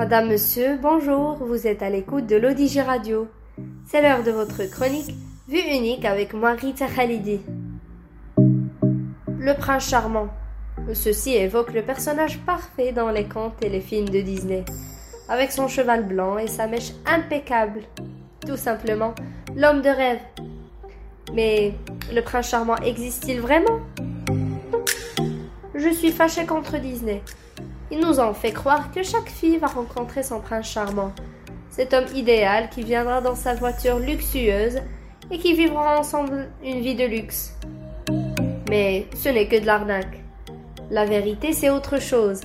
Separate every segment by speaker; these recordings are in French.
Speaker 1: Madame, monsieur, bonjour, vous êtes à l'écoute de l'Odigi Radio. C'est l'heure de votre chronique Vue unique avec moi Rita Khalidi. Le prince charmant. Ceci évoque le personnage parfait dans les contes et les films de Disney, avec son cheval blanc et sa mèche impeccable. Tout simplement, l'homme de rêve. Mais le prince charmant existe-t-il vraiment? Je suis fâchée contre Disney. Il nous en fait croire que chaque fille va rencontrer son prince charmant, cet homme idéal qui viendra dans sa voiture luxueuse et qui vivront ensemble une vie de luxe. Mais ce n'est que de l'arnaque. La vérité, c'est autre chose.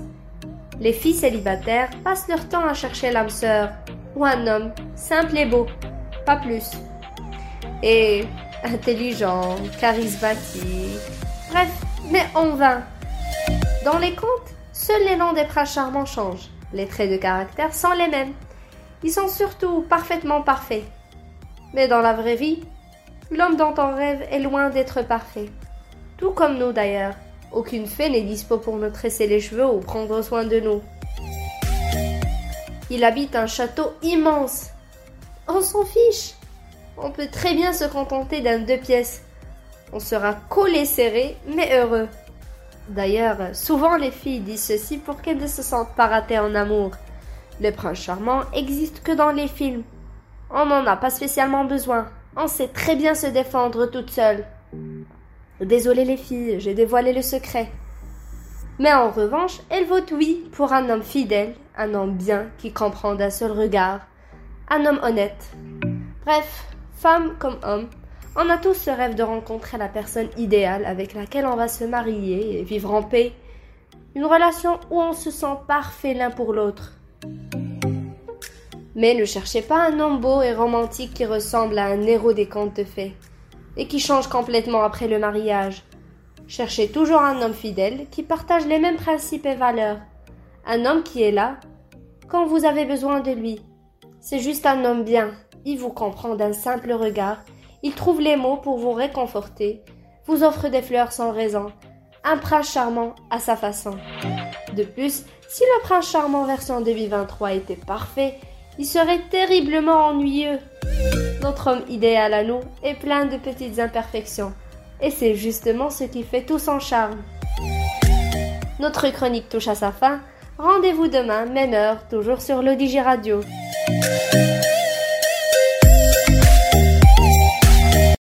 Speaker 1: Les filles célibataires passent leur temps à chercher l'âme sœur ou un homme simple et beau, pas plus. Et intelligent, charismatique, bref, mais en vain. Dans les contes, Seuls les noms des princes charmants changent. Les traits de caractère sont les mêmes. Ils sont surtout parfaitement parfaits. Mais dans la vraie vie, l'homme dont on rêve est loin d'être parfait. Tout comme nous d'ailleurs. Aucune fée n'est dispo pour nous tresser les cheveux ou prendre soin de nous. Il habite un château immense. On s'en fiche. On peut très bien se contenter d'un deux pièces. On sera collé serré, mais heureux. D'ailleurs, souvent les filles disent ceci pour qu'elles ne se sentent pas ratées en amour. Le prince charmant existe que dans les films. On n'en a pas spécialement besoin. On sait très bien se défendre toute seule. Désolée les filles, j'ai dévoilé le secret. Mais en revanche, elle vote oui pour un homme fidèle, un homme bien qui comprend d'un seul regard, un homme honnête. Bref, femme comme homme, on a tous ce rêve de rencontrer la personne idéale avec laquelle on va se marier et vivre en paix. Une relation où on se sent parfait l'un pour l'autre. Mais ne cherchez pas un homme beau et romantique qui ressemble à un héros des contes de fées et qui change complètement après le mariage. Cherchez toujours un homme fidèle qui partage les mêmes principes et valeurs. Un homme qui est là quand vous avez besoin de lui. C'est juste un homme bien. Il vous comprend d'un simple regard il trouve les mots pour vous réconforter, vous offre des fleurs sans raison, un prince charmant à sa façon. De plus, si le prince charmant version 2023 était parfait, il serait terriblement ennuyeux. Notre homme idéal à nous est plein de petites imperfections, et c'est justement ce qui fait tout son charme. Notre chronique touche à sa fin. Rendez-vous demain, même heure, toujours sur l'Odigi Radio.